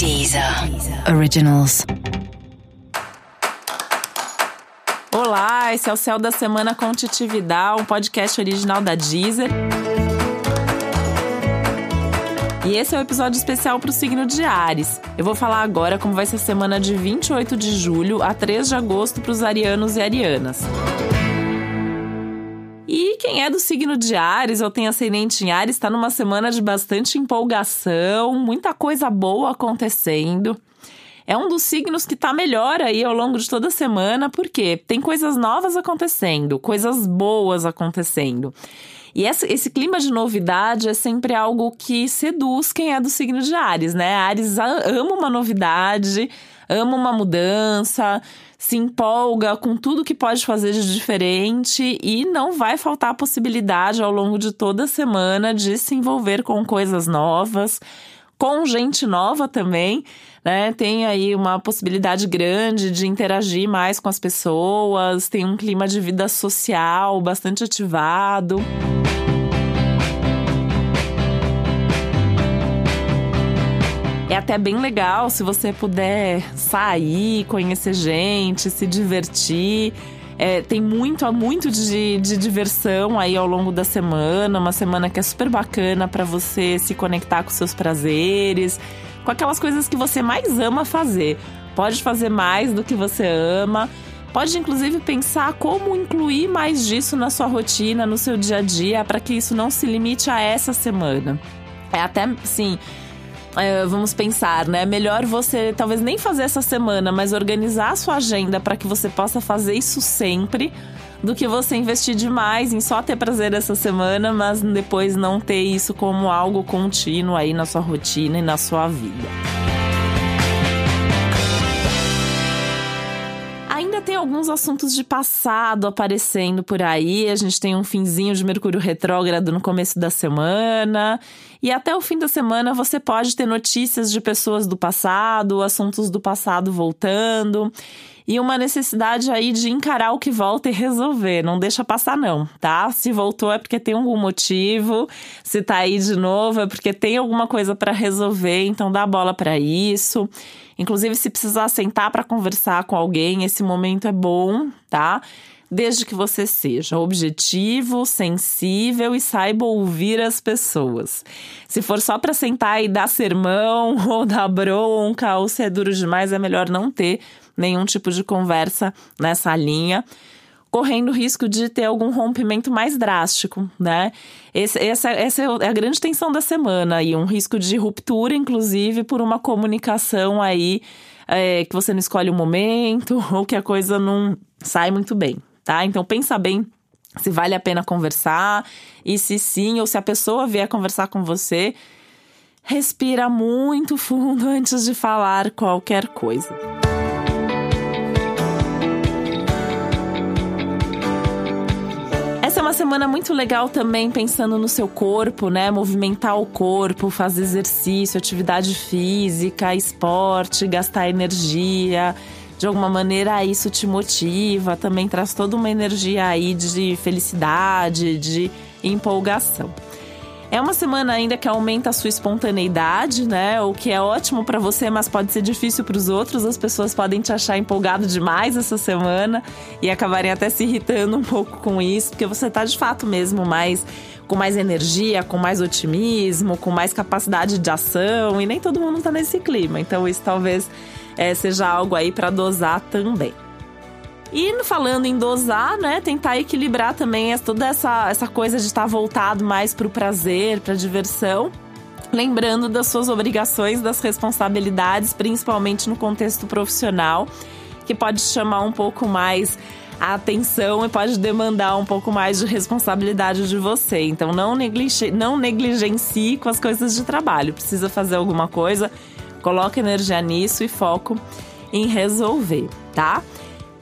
Deezer Originals. Olá, esse é o Céu da Semana com Titividade, um podcast original da Deezer. E esse é o um episódio especial para o signo de Ares. Eu vou falar agora como vai ser a semana de 28 de julho a 3 de agosto para os arianos e arianas. E quem é do signo de Ares ou tem ascendente em Ares está numa semana de bastante empolgação, muita coisa boa acontecendo. É um dos signos que está melhor aí ao longo de toda a semana, porque tem coisas novas acontecendo, coisas boas acontecendo. E esse, clima de novidade é sempre algo que seduz quem é do signo de Ares, né? Ares ama uma novidade, ama uma mudança, se empolga com tudo que pode fazer de diferente e não vai faltar a possibilidade ao longo de toda a semana de se envolver com coisas novas, com gente nova também, né? Tem aí uma possibilidade grande de interagir mais com as pessoas, tem um clima de vida social bastante ativado. É até bem legal se você puder sair, conhecer gente, se divertir. É, tem muito, muito de, de diversão aí ao longo da semana. Uma semana que é super bacana para você se conectar com seus prazeres, com aquelas coisas que você mais ama fazer. Pode fazer mais do que você ama. Pode inclusive pensar como incluir mais disso na sua rotina, no seu dia a dia, para que isso não se limite a essa semana. É até, sim, é, vamos pensar, né? Melhor você talvez nem fazer essa semana, mas organizar a sua agenda para que você possa fazer isso sempre, do que você investir demais em só ter prazer essa semana, mas depois não ter isso como algo contínuo aí na sua rotina e na sua vida. Alguns assuntos de passado aparecendo por aí. A gente tem um finzinho de Mercúrio retrógrado no começo da semana. E até o fim da semana você pode ter notícias de pessoas do passado, assuntos do passado voltando. E uma necessidade aí de encarar o que volta e resolver. Não deixa passar, não, tá? Se voltou é porque tem algum motivo. Se tá aí de novo é porque tem alguma coisa para resolver. Então dá bola para isso. Inclusive, se precisar sentar para conversar com alguém, esse momento é bom, tá? Desde que você seja objetivo, sensível e saiba ouvir as pessoas. Se for só para sentar e dar sermão ou dar bronca, ou se é duro demais, é melhor não ter nenhum tipo de conversa nessa linha correndo risco de ter algum rompimento mais drástico, né? Esse, essa, essa é a grande tensão da semana e um risco de ruptura, inclusive, por uma comunicação aí é, que você não escolhe o momento ou que a coisa não sai muito bem, tá? Então pensa bem se vale a pena conversar e se sim ou se a pessoa vier conversar com você, respira muito fundo antes de falar qualquer coisa. uma semana muito legal também pensando no seu corpo, né? Movimentar o corpo, fazer exercício, atividade física, esporte, gastar energia. De alguma maneira isso te motiva, também traz toda uma energia aí de felicidade, de empolgação. É uma semana ainda que aumenta a sua espontaneidade, né? O que é ótimo para você, mas pode ser difícil para os outros. As pessoas podem te achar empolgado demais essa semana e acabarem até se irritando um pouco com isso, porque você tá de fato mesmo mais com mais energia, com mais otimismo, com mais capacidade de ação e nem todo mundo tá nesse clima. Então isso talvez é, seja algo aí para dosar também. E falando em dosar, né, tentar equilibrar também toda essa, essa coisa de estar voltado mais para o prazer, para diversão. Lembrando das suas obrigações, das responsabilidades, principalmente no contexto profissional, que pode chamar um pouco mais a atenção e pode demandar um pouco mais de responsabilidade de você. Então não, negligencie, não negligencie com as coisas de trabalho. Precisa fazer alguma coisa, coloque energia nisso e foco em resolver, tá?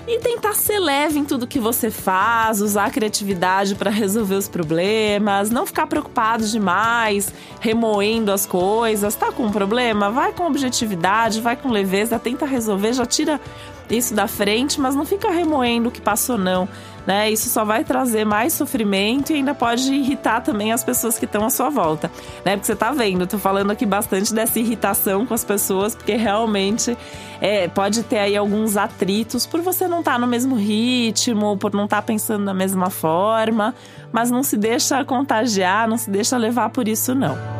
e tentar ser leve em tudo que você faz, usar a criatividade para resolver os problemas, não ficar preocupado demais, remoendo as coisas. Tá com um problema? Vai com objetividade, vai com leveza, tenta resolver, já tira isso da frente, mas não fica remoendo o que passou, não. Né? Isso só vai trazer mais sofrimento e ainda pode irritar também as pessoas que estão à sua volta, né? Porque você tá vendo, eu tô falando aqui bastante dessa irritação com as pessoas, porque realmente é, pode ter aí alguns atritos por você não estar tá no mesmo ritmo, por não estar tá pensando da mesma forma, mas não se deixa contagiar, não se deixa levar por isso não.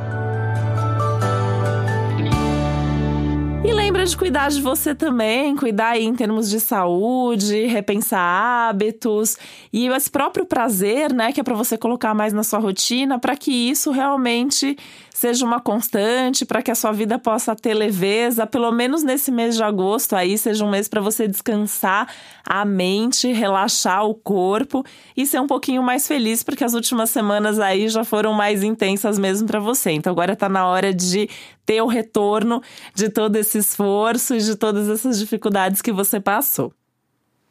De cuidar de você também, cuidar aí em termos de saúde, repensar hábitos e esse próprio prazer, né, que é para você colocar mais na sua rotina, para que isso realmente seja uma constante, para que a sua vida possa ter leveza, pelo menos nesse mês de agosto aí seja um mês para você descansar a mente, relaxar o corpo e ser um pouquinho mais feliz, porque as últimas semanas aí já foram mais intensas mesmo para você. Então agora tá na hora de ter o retorno de todo esse esforço e de todas essas dificuldades que você passou.